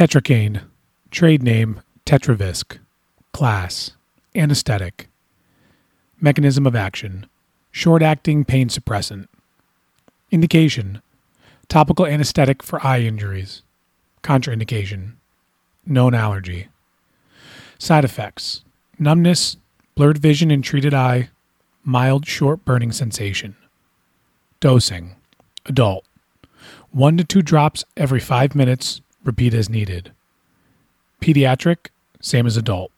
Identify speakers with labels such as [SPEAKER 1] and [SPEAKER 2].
[SPEAKER 1] Tetracaine, trade name Tetravisc, class, anesthetic. Mechanism of action, short acting pain suppressant. Indication, topical anesthetic for eye injuries. Contraindication, known allergy. Side effects, numbness, blurred vision in treated eye, mild short burning sensation. Dosing, adult. One to two drops every five minutes, repeat as needed. Pediatric, same as adult.